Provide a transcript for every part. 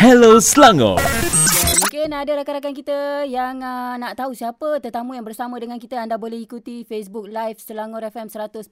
Hello Selangor. Mungkin ada rakan-rakan kita yang uh, nak tahu siapa tetamu yang bersama dengan kita. Anda boleh ikuti Facebook Live Selangor FM 100.9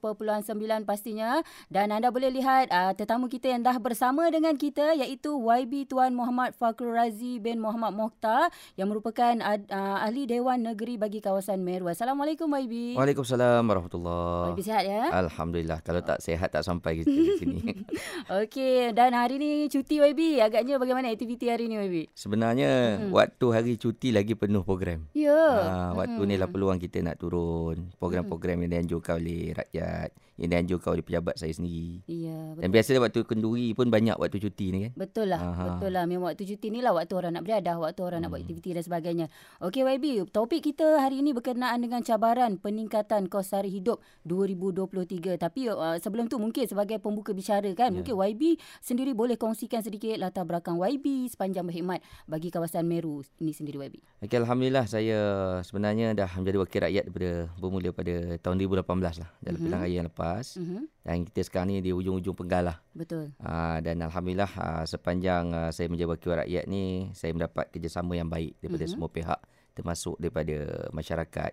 pastinya. Dan anda boleh lihat uh, tetamu kita yang dah bersama dengan kita iaitu YB Tuan Muhammad Fakrul Razi bin Muhammad Mokhtar yang merupakan uh, ahli Dewan Negeri bagi kawasan Meru. Assalamualaikum YB. Waalaikumsalam warahmatullahi. YB sihat ya? Alhamdulillah. Kalau tak sihat tak sampai kita di sini. Okey, dan hari ni cuti YB. Agaknya bagaimana aktiviti hari ni YB? Sebenarnya hmm. Waktu hari cuti lagi penuh program. Ya. Ha, waktu hmm. ni lah peluang kita nak turun. Program-program hmm. yang dianjurkan oleh rakyat. Yang dianjurkan oleh pejabat saya sendiri. Ya. Betul. Dan biasanya waktu kenduri pun banyak waktu cuti ni kan. Betul lah. Aha. Betul lah. Memang waktu cuti ni lah waktu orang nak beriadah. Waktu orang hmm. nak buat hmm. aktiviti dan sebagainya. Okey YB. Topik kita hari ini berkenaan dengan cabaran peningkatan kos sari hidup 2023. Tapi uh, sebelum tu mungkin sebagai pembuka bicara kan. Ya. Mungkin YB sendiri boleh kongsikan sedikit latar belakang YB sepanjang berkhidmat bagi kawasan Meru ini sendiri YB. Okay, Alhamdulillah saya sebenarnya dah menjadi wakil rakyat daripada bermula pada tahun 2018 lah dalam mm-hmm. pilihan raya yang lepas mm-hmm. dan kita sekarang ni di ujung-ujung penggal lah. Betul. Uh, dan Alhamdulillah uh, sepanjang uh, saya menjadi wakil rakyat ni saya mendapat kerjasama yang baik daripada mm-hmm. semua pihak termasuk daripada masyarakat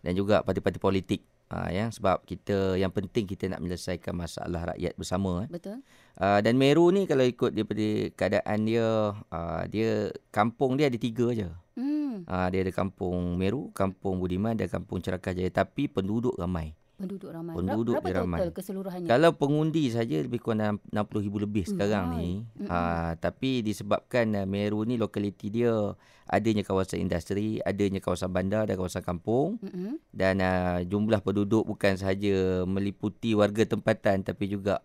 dan juga parti-parti politik Ha, ya sebab kita yang penting kita nak menyelesaikan masalah rakyat bersama eh. Betul. Uh, dan Meru ni kalau ikut daripada keadaan dia uh, dia kampung dia ada tiga aja. Hmm. Uh, dia ada kampung Meru, kampung Budiman dan kampung Cerakah Jaya tapi penduduk ramai. Penduduk ramai. Penduduk Berapa dia ramai. total keseluruhannya? Kalau pengundi saja lebih kurang 60,000 lebih hmm. sekarang ni. Ha, tapi disebabkan uh, Meru ni lokaliti dia adanya kawasan industri, adanya kawasan bandar dan kawasan kampung. Mm-hmm. Dan uh, jumlah penduduk bukan sahaja meliputi warga tempatan tapi juga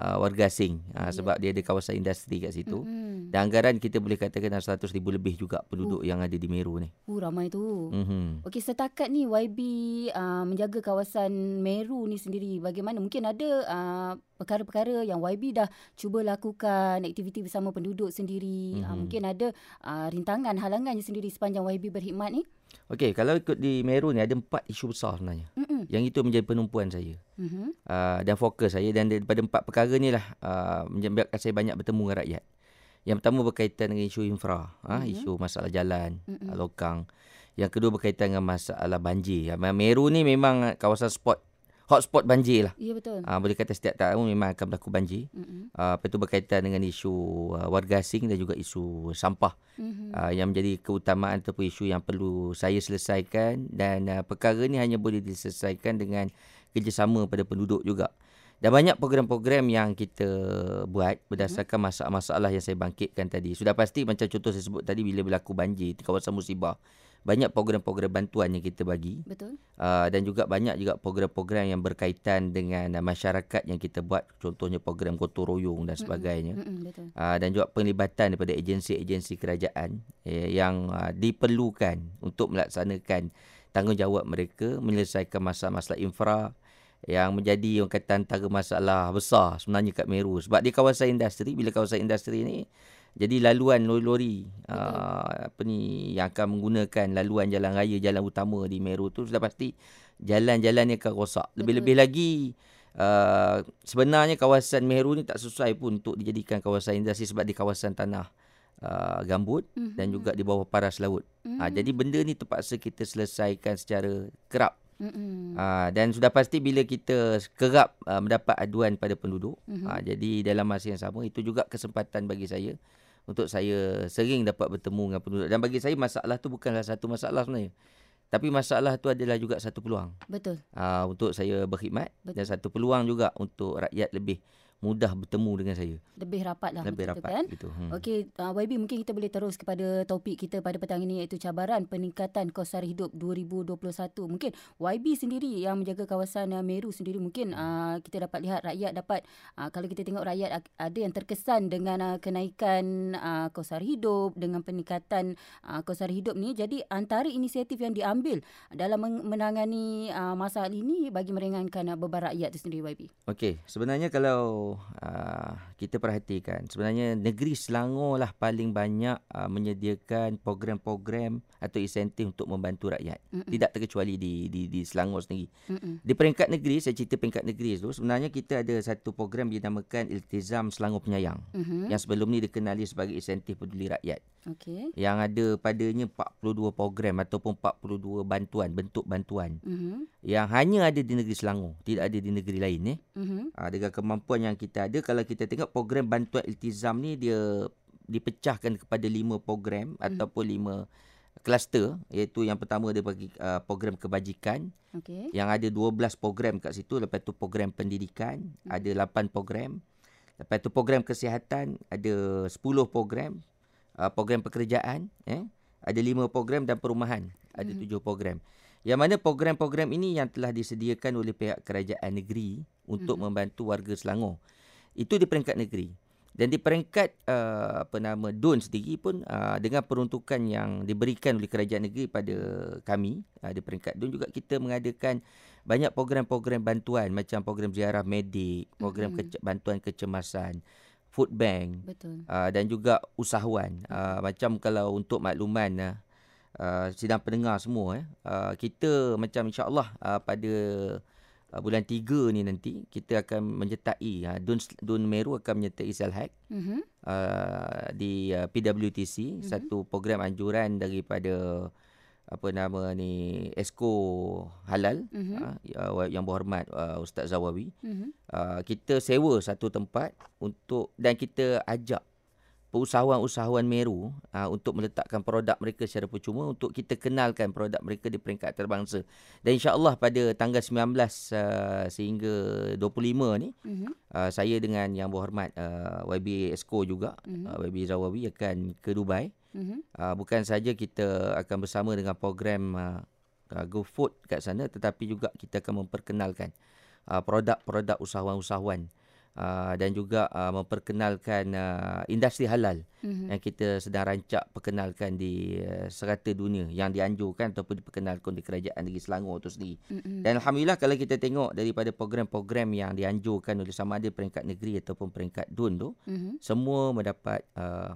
uh, warga asing uh, sebab dia ada kawasan industri kat situ. Mm-hmm. Dan anggaran kita boleh katakan 100,000 lebih juga penduduk uh. yang ada di Meru ni. Uh, ramai tu. Mm-hmm. Okey, setakat ni YB uh, menjaga kawasan Meru ni sendiri bagaimana? Mungkin ada uh, perkara-perkara yang YB dah cuba lakukan aktiviti bersama penduduk sendiri. Mm-hmm. Uh, mungkin ada uh, rintangan, halangannya sendiri sepanjang YB berkhidmat ni? Okey, kalau ikut di Meru ni ada empat isu besar sebenarnya. Mm-mm. Yang itu menjadi penumpuan saya. Mm-hmm. Uh, dan fokus saya dan daripada empat perkara ni lah uh, menyebabkan saya banyak bertemu dengan rakyat. Yang pertama berkaitan dengan isu infra, mm-hmm. uh, isu masalah jalan, mm-hmm. lokang. Yang kedua berkaitan dengan masalah banjir. Meru ni memang kawasan spot hotspot banjir lah. Ya betul. Uh, boleh kata setiap tahun memang akan berlaku banjir. Mm-hmm. Uh, itu berkaitan dengan isu uh, warga asing dan juga isu sampah. Mm-hmm. Uh, yang menjadi keutamaan ataupun isu yang perlu saya selesaikan. Dan uh, perkara ni hanya boleh diselesaikan dengan kerjasama pada penduduk juga. Dan banyak program-program yang kita buat berdasarkan mm-hmm. masalah-masalah yang saya bangkitkan tadi. Sudah pasti macam contoh saya sebut tadi bila berlaku banjir di kawasan musibah banyak program-program bantuan yang kita bagi. Betul. Uh, dan juga banyak juga program-program yang berkaitan dengan uh, masyarakat yang kita buat. Contohnya program gotong royong dan sebagainya. Mm-mm, mm-mm, betul. Uh, dan juga penglibatan daripada agensi-agensi kerajaan eh, yang uh, diperlukan untuk melaksanakan tanggungjawab mereka menyelesaikan masalah-masalah infra yang menjadi yang kata antara masalah besar sebenarnya kat Meru sebab di kawasan industri bila kawasan industri ni jadi laluan lori-lori uh, apa ni yang akan menggunakan laluan jalan raya jalan utama di Meru tu sudah pasti jalan-jalan ni akan rosak. Lebih-lebih lagi uh, sebenarnya kawasan Meru ni tak sesuai pun untuk dijadikan kawasan industri sebab di kawasan tanah uh, gambut mm-hmm. dan juga di bawah paras laut. Mm-hmm. Uh, jadi benda ni terpaksa kita selesaikan secara kerap. Mm-hmm. Uh, dan sudah pasti bila kita kerap uh, mendapat aduan pada penduduk. Mm-hmm. Uh, jadi dalam masa yang sama itu juga kesempatan bagi saya untuk saya sering dapat bertemu dengan penduduk. Dan bagi saya masalah tu bukanlah satu masalah sebenarnya. Tapi masalah tu adalah juga satu peluang. Betul. Uh, untuk saya berkhidmat Betul. dan satu peluang juga untuk rakyat lebih mudah bertemu dengan saya. Lebih rapat lah. Lebih rapat. Kan? Gitu. Hmm. Okey, uh, YB mungkin kita boleh terus kepada topik kita pada petang ini iaitu cabaran peningkatan kos sara hidup 2021. Mungkin YB sendiri yang menjaga kawasan uh, Meru sendiri mungkin uh, kita dapat lihat rakyat dapat uh, kalau kita tengok rakyat ada yang terkesan dengan uh, kenaikan uh, kos sara hidup dengan peningkatan uh, kos sara hidup ni. Jadi antara inisiatif yang diambil dalam menangani uh, masalah ini bagi meringankan uh, beban rakyat itu sendiri YB. Okey, sebenarnya kalau uh, kita perhatikan. Sebenarnya negeri Selangor lah paling banyak uh, menyediakan program-program atau insentif untuk membantu rakyat. Mm-mm. Tidak terkecuali di di di Selangor sendiri. Mm-mm. Di peringkat negeri saya cerita peringkat negeri tu sebenarnya kita ada satu program dinamakan Iltizam Selangor Penyayang mm-hmm. yang sebelum ni dikenali sebagai insentif peduli rakyat. Okay. Yang ada padanya 42 program ataupun 42 bantuan bentuk bantuan. Mm-hmm. Yang hanya ada di negeri Selangor, tidak ada di negeri lain eh. Mm-hmm. Uh, dengan kemampuan yang kita ada kalau kita tengok program bantuan iltizam ni dia dipecahkan kepada lima program mm-hmm. ataupun lima kluster iaitu yang pertama dia bagi uh, program kebajikan okay. yang ada 12 program kat situ lepas tu program pendidikan mm-hmm. ada 8 program lepas tu program kesihatan ada 10 program uh, program pekerjaan eh ada 5 program dan perumahan ada mm-hmm. 7 program yang mana program-program ini yang telah disediakan oleh pihak kerajaan negeri untuk mm-hmm. membantu warga Selangor. Itu di peringkat negeri. Dan di peringkat uh, apa nama DUN sendiri pun uh, dengan peruntukan yang diberikan oleh kerajaan negeri pada kami uh, di peringkat DUN juga kita mengadakan banyak program-program bantuan macam program ziarah medik, program mm-hmm. kece- bantuan kecemasan, food bank uh, dan juga usahawan. Uh, macam kalau untuk makluman uh, Uh, sidang pendengar semua eh. Uh, kita macam insya-Allah uh, pada uh, bulan 3 ni nanti kita akan menyertai uh, Dun Dun Meru akan menyertai Selhack mm-hmm. uh, di uh, PWTC mm-hmm. satu program anjuran daripada apa nama ni Esko Halal mm-hmm. uh, yang berhormat uh, Ustaz Zawawi. Mm-hmm. Uh, kita sewa satu tempat untuk dan kita ajak usahawan-usahawan Meru uh, untuk meletakkan produk mereka secara percuma untuk kita kenalkan produk mereka di peringkat terbangsa. Dan insya-Allah pada tanggal 19 uh, sehingga 25 ni uh-huh. uh, saya dengan yang berhormat uh, YB Esco juga uh-huh. uh, YB Zawawi akan ke Dubai. Uh-huh. Uh, bukan saja kita akan bersama dengan program uh, uh, GoFood kat sana tetapi juga kita akan memperkenalkan uh, produk-produk usahawan-usahawan uh, dan juga uh, memperkenalkan uh, industri halal mm-hmm. yang kita sedang rancak perkenalkan di uh, serata dunia yang dianjurkan ataupun diperkenalkan di kerajaan negeri Selangor itu sendiri. Mm-hmm. Dan alhamdulillah kalau kita tengok daripada program-program yang dianjurkan oleh sama ada peringkat negeri ataupun peringkat DUN tu mm-hmm. semua mendapat uh,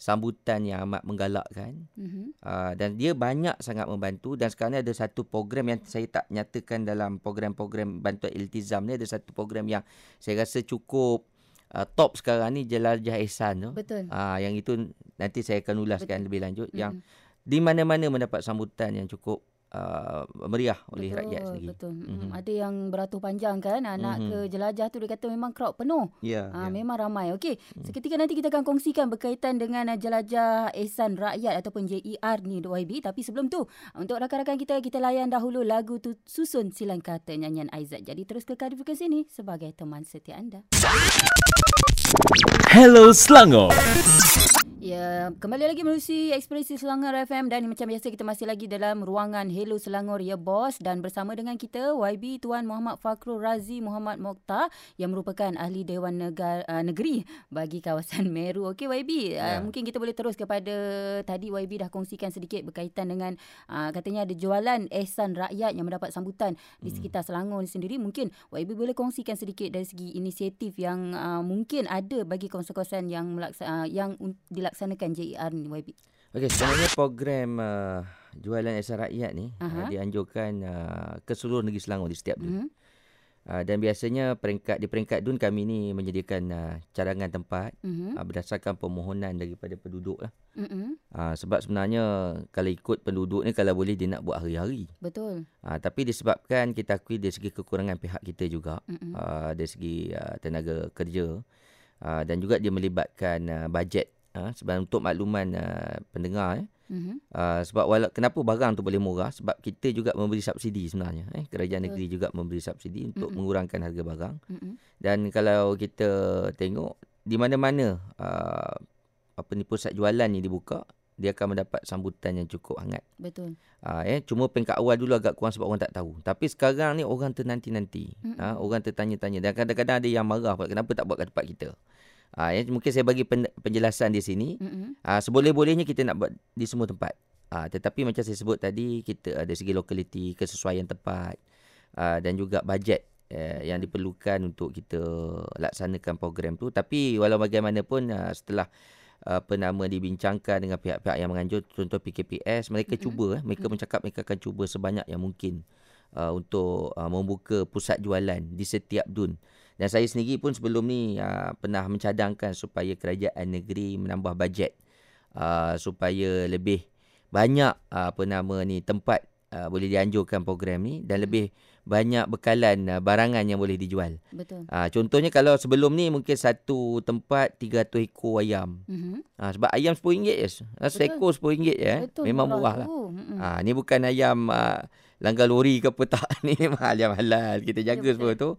sambutan yang amat menggalakkan mm-hmm. uh, dan dia banyak sangat membantu dan sekarang ni ada satu program yang saya tak nyatakan dalam program-program bantuan iltizam ni ada satu program yang saya rasa cukup uh, top sekarang ni Jelajah Ehsan tu. Betul. Uh, yang itu nanti saya akan ulaskan Betul. lebih lanjut mm-hmm. yang di mana-mana mendapat sambutan yang cukup uh, meriah oleh betul, rakyat sendiri. Betul. Mm-hmm. Ada yang beratus panjang kan anak mm-hmm. ke jelajah tu dia kata memang crowd penuh. Yeah, uh, yeah. memang ramai. Okey, mm. seketika nanti kita akan kongsikan berkaitan dengan uh, jelajah Ehsan Rakyat ataupun JER ni YB tapi sebelum tu untuk rakan-rakan kita kita layan dahulu lagu tu susun silang kata nyanyian Aizat. Jadi terus kekal di frekuensi ni sebagai teman setia anda. Hello Selangor. Ya, kembali lagi melalui Ekspresi Selangor FM dan macam biasa kita masih lagi dalam ruangan Hello Selangor ya bos dan bersama dengan kita YB Tuan Muhammad Fakrul Razi Muhammad Mokhtar yang merupakan ahli Dewan Negara, uh, Negeri bagi kawasan Meru. Okey YB, ya. uh, mungkin kita boleh terus kepada tadi YB dah kongsikan sedikit berkaitan dengan uh, katanya ada jualan ehsan rakyat yang mendapat sambutan hmm. di sekitar Selangor sendiri. Mungkin YB boleh kongsikan sedikit dari segi inisiatif yang uh, mungkin ada bagi kawasan-kawasan yang melaksa- uh, yang dilaksanakan dilaksanakan JER ni YB? Okey, sebenarnya program uh, jualan asal rakyat ni uh, dianjurkan uh, ke seluruh negeri Selangor di setiap DUN. Uh-huh. Uh, dan biasanya peringkat di peringkat DUN kami ni menyediakan uh, cadangan tempat uh-huh. uh, berdasarkan permohonan daripada penduduk lah. Uh-huh. Uh, sebab sebenarnya kalau ikut penduduk ni kalau boleh dia nak buat hari-hari. Betul. Uh, tapi disebabkan kita akui dari segi kekurangan pihak kita juga uh-huh. uh, dari segi uh, tenaga kerja uh, dan juga dia melibatkan uh, bajet Ha, sebab untuk makluman uh, pendengar eh. Uh, sebab wala, kenapa barang tu boleh murah sebab kita juga memberi subsidi sebenarnya eh kerajaan negeri uh. juga memberi subsidi untuk uh-huh. mengurangkan harga barang. Uh-huh. Dan kalau kita tengok di mana-mana uh, apa ni pusat jualan ni dibuka dia akan mendapat sambutan yang cukup hangat. Betul. Uh, eh cuma peringkat awal dulu agak kurang sebab orang tak tahu. Tapi sekarang ni orang ternanti-nanti. Uh, orang tertanya-tanya dan kadang-kadang ada yang marah kenapa tak buat kat tempat kita. Ha, ya, mungkin saya bagi pen, penjelasan di sini. Mm-hmm. Ha, seboleh-bolehnya kita nak buat di semua tempat. Ha, tetapi macam saya sebut tadi, kita ada segi lokaliti, kesesuaian tempat ha, dan juga bajet uh, yang diperlukan untuk kita laksanakan program tu tapi walau bagaimanapun uh, setelah apa nama dibincangkan dengan pihak-pihak yang menganjur contoh PKPS mereka mm-hmm. cuba eh mereka mm-hmm. mencakap mereka akan cuba sebanyak yang mungkin uh, untuk uh, membuka pusat jualan di setiap dun dan saya sendiri pun sebelum ni uh, pernah mencadangkan supaya kerajaan negeri menambah bajet uh, supaya lebih banyak uh, apa nama ni tempat uh, boleh dianjurkan program ni dan lebih banyak bekalan uh, barangan yang boleh dijual. Betul. Uh, contohnya kalau sebelum ni mungkin satu tempat 300 ekor ayam. Mm-hmm. Uh, sebab ayam RM10 je. Uh, seekor RM10 je. Eh. Betul, Memang murah, lah. Mm-hmm. Uh, ni bukan ayam uh, langgar lori ke apa tak. ni memang ayam halal. Kita jaga ya, semua tu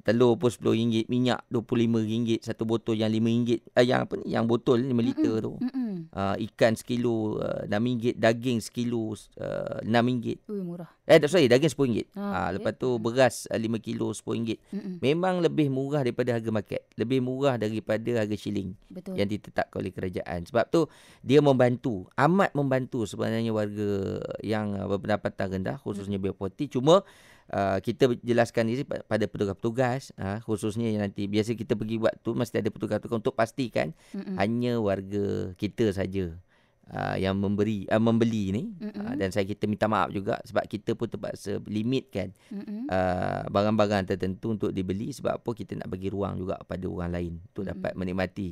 telur pun RM10, minyak RM25, satu botol yang RM5, eh, yang apa ni, yang botol 5 liter mm-hmm. tu. Uh, ikan sekilo uh, RM6, daging sekilo uh, RM6. Ui, murah. Eh, sorry, daging RM10. Ah, uh, okay. Lepas tu beras uh, 5 kilo RM10. Mm-hmm. Memang lebih murah daripada harga market. Lebih murah daripada harga shilling Betul. yang ditetapkan oleh kerajaan. Sebab tu, dia membantu. Amat membantu sebenarnya warga yang uh, berpendapatan rendah, khususnya mm-hmm. biopoti. Cuma, uh, kita jelaskan ini pada petugas-petugas uh, khususnya yang nanti biasa kita pergi buat tu mesti ada petugas-petugas untuk pastikan Mm-mm. hanya warga kita saja uh, yang memberi uh, membeli ni. Uh, dan saya kita minta maaf juga sebab kita pun terpaksa limitkan uh, barang-barang tertentu untuk dibeli sebab apa? Kita nak bagi ruang juga kepada orang lain untuk Mm-mm. dapat menikmati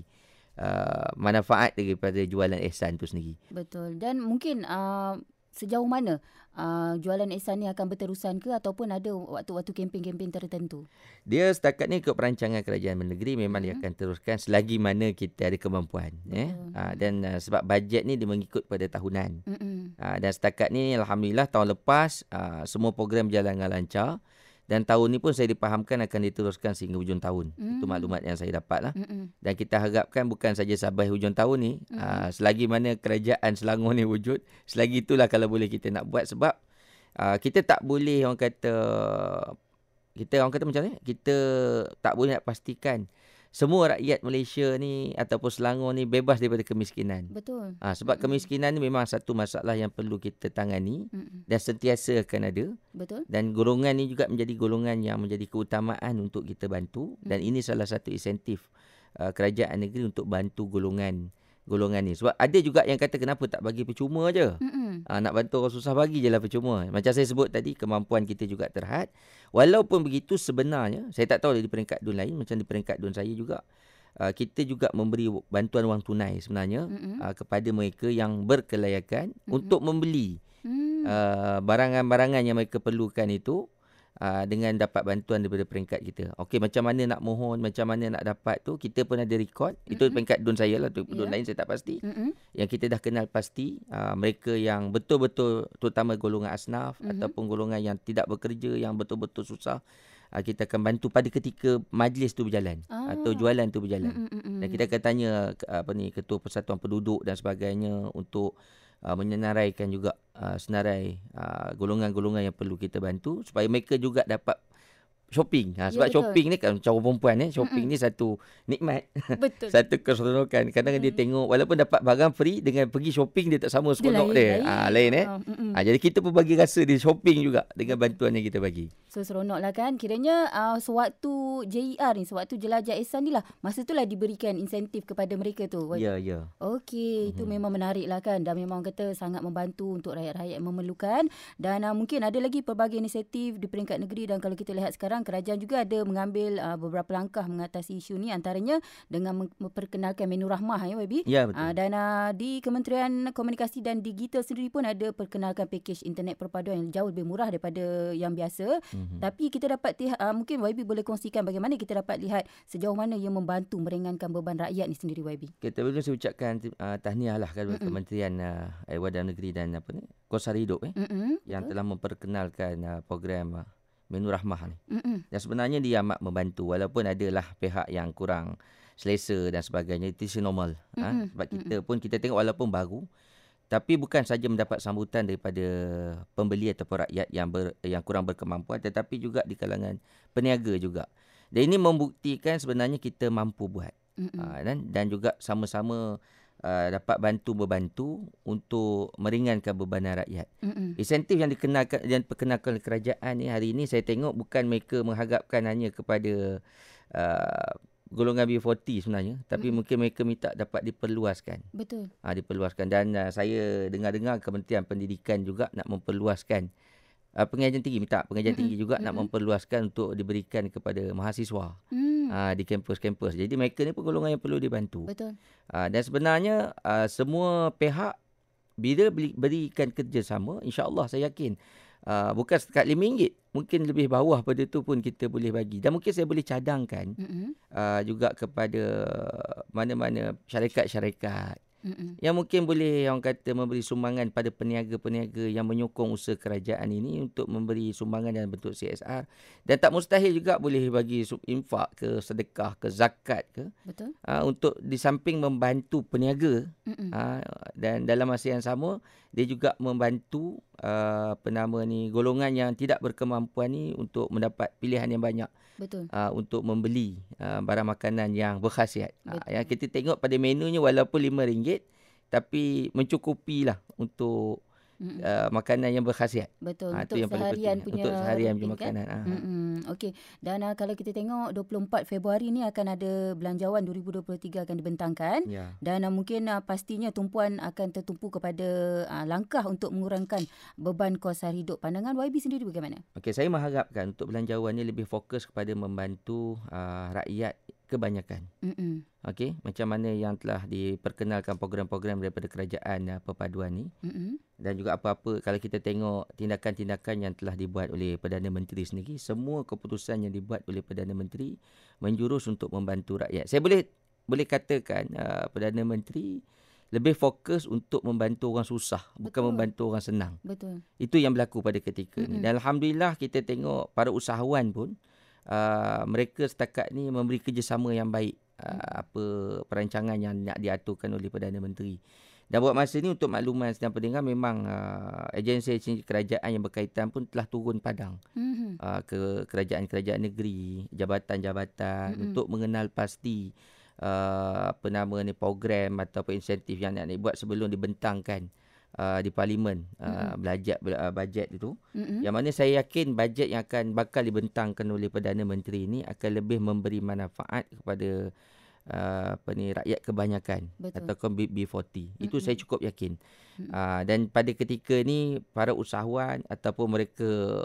uh, manfaat daripada jualan ihsan tu sendiri. Betul. Dan mungkin uh, sejauh mana uh, jualan ihsan ni akan berterusan ke ataupun ada waktu-waktu kempen-kempen tertentu? Dia setakat ni ikut perancangan kerajaan negeri memang hmm dia akan teruskan selagi mana kita ada kemampuan ya. Uh, dan uh, sebab bajet ni dia mengikut pada tahunan. hmm Uh, dan setakat ni alhamdulillah tahun lepas uh, semua program berjalan dengan lancar. Dan tahun ni pun saya dipahamkan akan diteruskan sehingga hujung tahun. Mm. Itu maklumat yang saya dapat lah. Mm-mm. Dan kita harapkan bukan saja sampai hujung tahun ni. Mm. Uh, selagi mana kerajaan Selangor ni wujud. Selagi itulah kalau boleh kita nak buat. Sebab uh, kita tak boleh orang kata... Kita orang kata macam ni. Kita tak boleh nak pastikan semua rakyat Malaysia ni ataupun Selangor ni bebas daripada kemiskinan. Betul. Ha, sebab mm-hmm. kemiskinan ni memang satu masalah yang perlu kita tangani mm-hmm. dan sentiasa akan ada. Betul. Dan golongan ni juga menjadi golongan yang menjadi keutamaan untuk kita bantu mm-hmm. dan ini salah satu insentif uh, kerajaan negeri untuk bantu golongan golongan ni. Sebab ada juga yang kata kenapa tak bagi percuma aje. Ha, nak bantu orang susah bagi je lah percuma. Macam saya sebut tadi, kemampuan kita juga terhad. Walaupun begitu sebenarnya, saya tak tahu di peringkat dun lain, macam di peringkat dun saya juga, uh, kita juga memberi bantuan wang tunai sebenarnya uh, kepada mereka yang berkelayakan Mm-mm. untuk membeli mm. uh, barangan-barangan yang mereka perlukan itu uh, dengan dapat bantuan daripada peringkat kita. Okey, macam mana nak mohon, macam mana nak dapat tu, kita pun ada rekod. Mm-hmm. Itu peringkat don saya lah, tu don yeah. lain saya tak pasti. Mm-hmm. Yang kita dah kenal pasti, uh, mereka yang betul-betul, terutama golongan asnaf mm-hmm. ataupun golongan yang tidak bekerja, yang betul-betul susah, uh, kita akan bantu pada ketika majlis tu berjalan ah. atau jualan tu berjalan. Mm-hmm. Dan kita akan tanya apa ni ketua persatuan penduduk dan sebagainya untuk uh, menyenaraikan juga uh, senarai uh, golongan-golongan yang perlu kita bantu supaya mereka juga dapat shopping. Ha, sebab ya, shopping ni kan macam perempuan ni, shopping Mm-mm. ni satu nikmat. Betul. satu keseronokan. Kadang mm. dia tengok walaupun dapat barang free dengan pergi shopping dia tak sama seronok dia. Lain, ha, lain eh. Ha, jadi kita pun bagi rasa dia shopping juga dengan bantuan yang kita bagi. So seronok lah kan. Kiranya uh, sewaktu JER ni, sewaktu jelajah ihsan ni lah, masa tu lah diberikan insentif kepada mereka tu. Ya, ya. Okey, mm-hmm. itu memang menarik lah kan. Dan memang kata sangat membantu untuk rakyat-rakyat yang memerlukan. Dan uh, mungkin ada lagi pelbagai inisiatif di peringkat negeri dan kalau kita lihat sekarang sekarang kerajaan juga ada mengambil uh, beberapa langkah mengatasi isu ni antaranya dengan memperkenalkan menu rahmah ya Wabi. Ya betul. Uh, dan uh, di Kementerian Komunikasi dan Digital sendiri pun ada perkenalkan pakej internet perpaduan yang jauh lebih murah daripada yang biasa. Mm-hmm. Tapi kita dapat uh, mungkin Wabi boleh kongsikan bagaimana kita dapat lihat sejauh mana ia membantu meringankan beban rakyat ni sendiri Wabi. Kita boleh saya ucapkan uh, tahniah lah kepada mm-hmm. Kementerian uh, Ewadam Negeri dan apa ni Kosar Hidup eh mm-hmm. yang telah memperkenalkan uh, program uh, menu rahmah ni. Mm-mm. Dan sebenarnya dia amat membantu walaupun adalah pihak yang kurang selesa dan sebagainya itu normal. Ha? Sebab kita Mm-mm. pun kita tengok walaupun baru tapi bukan saja mendapat sambutan daripada pembeli ataupun rakyat yang ber, yang kurang berkemampuan tetapi juga di kalangan peniaga juga. Dan ini membuktikan sebenarnya kita mampu buat. Ha, dan dan juga sama-sama uh, dapat bantu membantu untuk meringankan bebanan rakyat. Mm-mm. Insentif yang dikenalkan yang perkenalkan oleh kerajaan ni hari ini saya tengok bukan mereka mengharapkan hanya kepada uh, golongan B40 sebenarnya tapi mm. mungkin mereka minta dapat diperluaskan. Betul. Ah uh, diperluaskan dan uh, saya dengar-dengar Kementerian Pendidikan juga nak memperluaskan uh, pengajian tinggi minta pengajian mm-hmm. tinggi juga mm-hmm. nak memperluaskan untuk diberikan kepada mahasiswa. Mm. Uh, di kampus-kampus. Jadi mereka ni pun golongan yang perlu dibantu. Betul. Uh, dan sebenarnya uh, semua pihak bila berikan kerjasama insya-Allah saya yakin uh, bukan setakat RM5 mungkin lebih bawah pada tu pun kita boleh bagi dan mungkin saya boleh cadangkan mm-hmm. uh, juga kepada mana-mana syarikat-syarikat Mm-mm. Yang mungkin boleh orang kata memberi sumbangan pada peniaga-peniaga yang menyokong usaha kerajaan ini untuk memberi sumbangan dalam bentuk CSR dan tak mustahil juga boleh bagi infak ke sedekah ke zakat ke betul. uh, untuk di samping membantu peniaga. Uh, dan dalam masa yang sama dia juga membantu uh, apa nama ni golongan yang tidak berkemampuan ni untuk mendapat pilihan yang banyak Betul. Uh, untuk membeli uh, barang makanan yang berkhasiat. Uh, yang kita tengok pada menunya walaupun RM5 tapi mencukupi lah untuk uh, makanan yang berkhasiat. Betul. Ha, untuk yang seharian punya untuk seharian punya kan? makanan. Ha. Okey. Dan uh, kalau kita tengok 24 Februari ni akan ada belanjawan 2023 akan dibentangkan. Ya. Dan uh, mungkin uh, pastinya tumpuan akan tertumpu kepada uh, langkah untuk mengurangkan beban kos sehari hidup. Pandangan YB sendiri bagaimana? Okey, saya mengharapkan untuk belanjawan ni lebih fokus kepada membantu uh, rakyat kebanyakan. Mm-mm. Okey, macam mana yang telah diperkenalkan program-program daripada kerajaan uh, perpaduan ni. Mm-mm. Dan juga apa-apa kalau kita tengok tindakan-tindakan yang telah dibuat oleh Perdana Menteri sendiri, semua keputusan yang dibuat oleh Perdana Menteri menjurus untuk membantu rakyat. Saya boleh boleh katakan uh, Perdana Menteri lebih fokus untuk membantu orang susah Betul. bukan membantu orang senang. Betul. Itu yang berlaku pada ketika mm-hmm. ni. Dan alhamdulillah kita tengok para usahawan pun uh, mereka setakat ni memberi kerjasama yang baik uh, apa perancangan yang nak diaturkan oleh Perdana Menteri. Dan buat masa ni untuk makluman sedang pendengar memang uh, agensi-agensi kerajaan yang berkaitan pun telah turun padang mm-hmm. uh, ke kerajaan-kerajaan negeri, jabatan-jabatan mm-hmm. untuk mengenal pasti uh, apa nama ni program atau insentif yang nak dibuat sebelum dibentangkan uh, di parlimen uh, belajar uh, bajet itu mm-hmm. yang mana saya yakin bajet yang akan bakal dibentangkan oleh perdana menteri ini akan lebih memberi manfaat kepada uh, apa ni rakyat kebanyakan Betul. ataupun B40 mm-hmm. itu saya cukup yakin mm-hmm. uh, dan pada ketika ni para usahawan ataupun mereka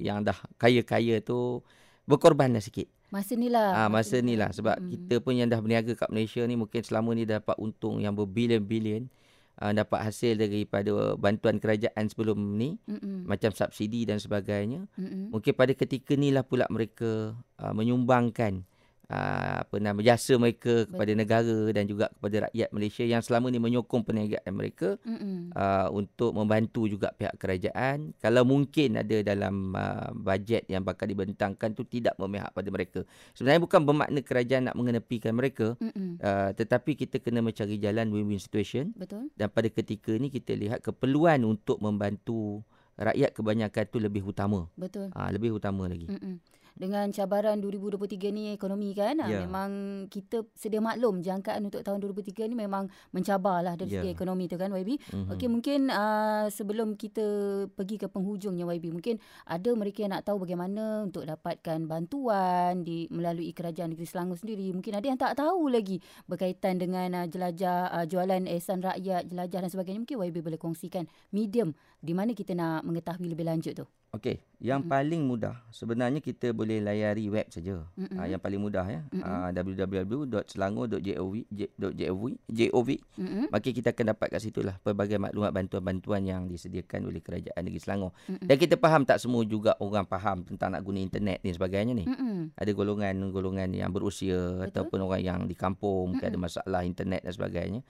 yang dah kaya-kaya tu berkorban dah sikit Masa ni lah. Ah, masa ni lah. Sebab mm. kita pun yang dah berniaga kat Malaysia ni mungkin selama ni dapat untung yang berbilion-bilion uh, dapat hasil daripada bantuan kerajaan sebelum ni Mm-mm. macam subsidi dan sebagainya Mm-mm. mungkin pada ketika inilah pula mereka uh, menyumbangkan uh, apa nama jasa mereka kepada Betul. negara dan juga kepada rakyat Malaysia yang selama ni menyokong perniagaan mereka uh, untuk membantu juga pihak kerajaan kalau mungkin ada dalam uh, bajet yang bakal dibentangkan tu tidak memihak pada mereka sebenarnya bukan bermakna kerajaan nak mengenepikan mereka uh, tetapi kita kena mencari jalan win-win situation Betul. dan pada ketika ni kita lihat keperluan untuk membantu rakyat kebanyakan tu lebih utama. Betul. Ah lebih utama lagi. Mm-mm dengan cabaran 2023 ni ekonomi kan yeah. memang kita sedia maklum jangkaan untuk tahun 2023 ni memang mencabarlah dari yeah. segi ekonomi tu kan YB. Mm-hmm. Okey mungkin uh, sebelum kita pergi ke penghujungnya YB mungkin ada mereka yang nak tahu bagaimana untuk dapatkan bantuan di melalui kerajaan negeri Selangor sendiri. Mungkin ada yang tak tahu lagi berkaitan dengan uh, jelajah uh, jualan ehsan rakyat, jelajah dan sebagainya. Mungkin YB boleh kongsikan medium di mana kita nak mengetahui lebih lanjut tu. Okey, yang mm-hmm. paling mudah sebenarnya kita boleh layari web saja. Mm-hmm. Uh, yang paling mudah ya. Mm-hmm. Uh, www.selangor.gov.gov. Mm-hmm. Maka kita akan dapat kat situlah pelbagai maklumat bantuan-bantuan yang disediakan oleh kerajaan negeri Selangor. Mm-hmm. Dan kita faham tak semua juga orang faham tentang nak guna internet ni sebagainya ni. Mm-hmm. Ada golongan-golongan yang berusia Betul? ataupun orang yang di kampung mungkin mm-hmm. ada masalah internet dan sebagainya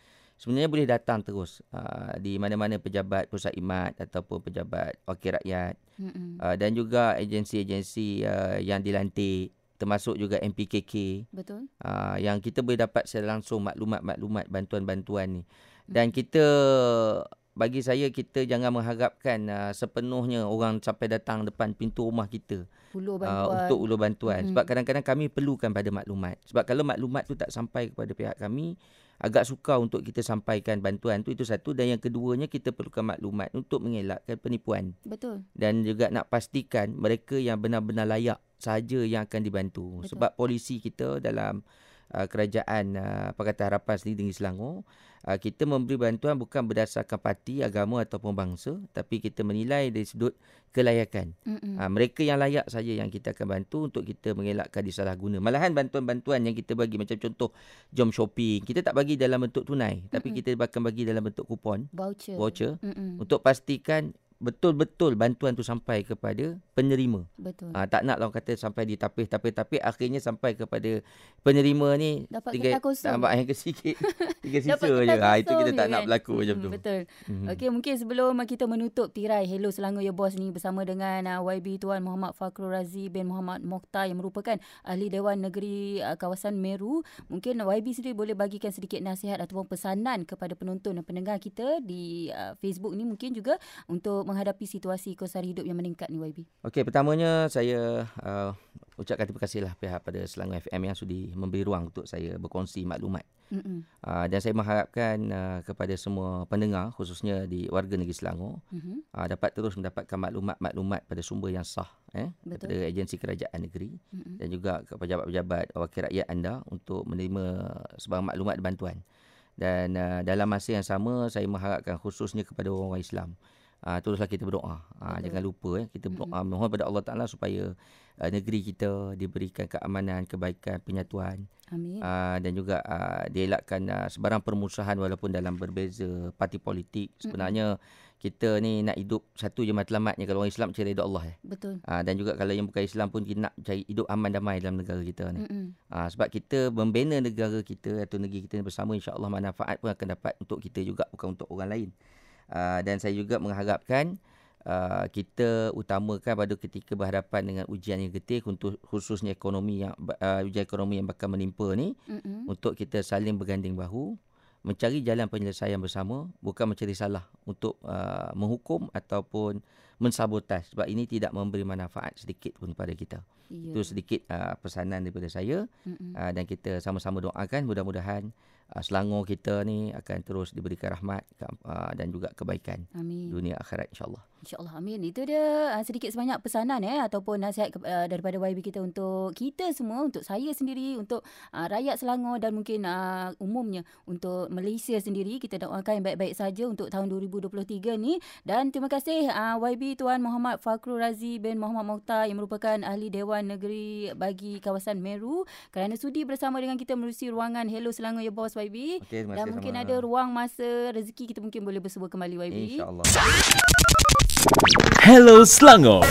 sebenarnya boleh datang terus uh, di mana-mana pejabat pusat imat ataupun pejabat wakil rakyat. Uh, dan juga agensi-agensi uh, yang dilantik termasuk juga MPKK betul. Uh, yang kita boleh dapat secara langsung maklumat-maklumat bantuan-bantuan ni. Dan kita bagi saya kita jangan mengharapkan uh, sepenuhnya orang sampai datang depan pintu rumah kita uh, untuk ulur bantuan. Hmm sebab kadang-kadang kami perlukan pada maklumat. Sebab kalau maklumat tu tak sampai kepada pihak kami agak sukar untuk kita sampaikan bantuan tu itu satu dan yang keduanya kita perlukan maklumat untuk mengelakkan penipuan. Betul. Dan juga nak pastikan mereka yang benar-benar layak saja yang akan dibantu. Betul. Sebab polisi kita dalam uh, kerajaan uh, Pakatan Harapan sendiri di Selangor uh, kita memberi bantuan bukan berdasarkan parti, agama ataupun bangsa tapi kita menilai dari sudut kelayakan. Uh, mereka yang layak saja yang kita akan bantu untuk kita mengelakkan disalahguna. Malahan bantuan-bantuan yang kita bagi macam contoh jom shopping, kita tak bagi dalam bentuk tunai Mm-mm. tapi kita akan bagi dalam bentuk kupon, voucher, voucher untuk pastikan betul-betul bantuan tu sampai kepada penerima. Betul. Ha, tak nak orang kata sampai di tapis-tapis-tapis akhirnya sampai kepada penerima ni dapat tiga tambah yang ke sikit. tiga sisa je. Ha, itu kita tak kan? nak berlaku hmm, macam tu. Betul. Hmm. Okey mungkin sebelum kita menutup tirai Hello Selangor Ya Boss ni bersama dengan uh, YB Tuan Muhammad Fakrul Razi bin Muhammad Mokhtar yang merupakan ahli Dewan Negeri uh, kawasan Meru. Mungkin YB sendiri boleh bagikan sedikit nasihat ataupun pesanan kepada penonton dan pendengar kita di uh, Facebook ni mungkin juga untuk menghadapi situasi kos hidup yang meningkat ni YB? Okey, pertamanya saya uh, ucapkan terima kasihlah pihak pada Selangor FM yang sudi memberi ruang untuk saya berkongsi maklumat. Uh, dan saya mengharapkan uh, kepada semua pendengar khususnya di warga negeri Selangor mm-hmm. uh, dapat terus mendapatkan maklumat-maklumat pada sumber yang sah eh Betul. daripada agensi kerajaan negeri mm-hmm. dan juga kepada pejabat-pejabat wakil rakyat anda untuk menerima sebarang maklumat dan bantuan. Dan uh, dalam masa yang sama saya mengharapkan khususnya kepada orang-orang Islam uh, teruslah kita berdoa. Uh, jangan lupa eh kita berdoa mm-hmm. mohon pada Allah Taala supaya uh, negeri kita diberikan keamanan, kebaikan, penyatuan. Amin. Uh, dan juga uh, dielakkan uh, sebarang permusuhan walaupun dalam berbeza parti politik. Sebenarnya mm-hmm. kita ni nak hidup satu je matlamatnya kalau orang Islam cari ridha Allah eh. Betul. Uh, dan juga kalau yang bukan Islam pun kita nak cari hidup aman damai dalam negara kita ni. Mm-hmm. Uh, sebab kita membina negara kita atau negeri kita bersama insya-Allah manfaat pun akan dapat untuk kita juga bukan untuk orang lain. Ah, dan saya juga mengharapkan uh, kita utamakan pada ketika berhadapan dengan ujian yang getih untuk khususnya ekonomi yang uh, ujian ekonomi yang bakal menimpa ni mm-hmm. untuk kita saling berganding bahu mencari jalan penyelesaian bersama bukan mencari salah untuk uh, menghukum ataupun mensabotaj sebab ini tidak memberi manfaat sedikit pun kepada kita. Yeah. Itu sedikit uh, pesanan daripada saya mm-hmm. uh, dan kita sama-sama doakan mudah-mudahan uh, Selangor kita ni akan terus diberikan rahmat uh, dan juga kebaikan Amin. dunia akhirat insya-Allah. Insya-Allah amin. Itu dia uh, sedikit sebanyak pesanan eh ataupun nasihat uh, daripada YB kita untuk kita semua, untuk saya sendiri, untuk uh, rakyat Selangor dan mungkin uh, umumnya untuk Malaysia sendiri. Kita doakan yang baik-baik saja untuk tahun 2023 ni dan terima kasih uh, YB Tuan Muhammad Fakrul Razi bin Muhammad Mokhtar yang merupakan ahli Dewan Negeri bagi kawasan Meru kerana sudi bersama dengan kita menerusi ruangan Hello Selangor Ya Boss YB. Okay, Dan mungkin sama. ada ruang masa rezeki kita mungkin boleh bersua kembali YB. InsyaAllah. Hello Selangor.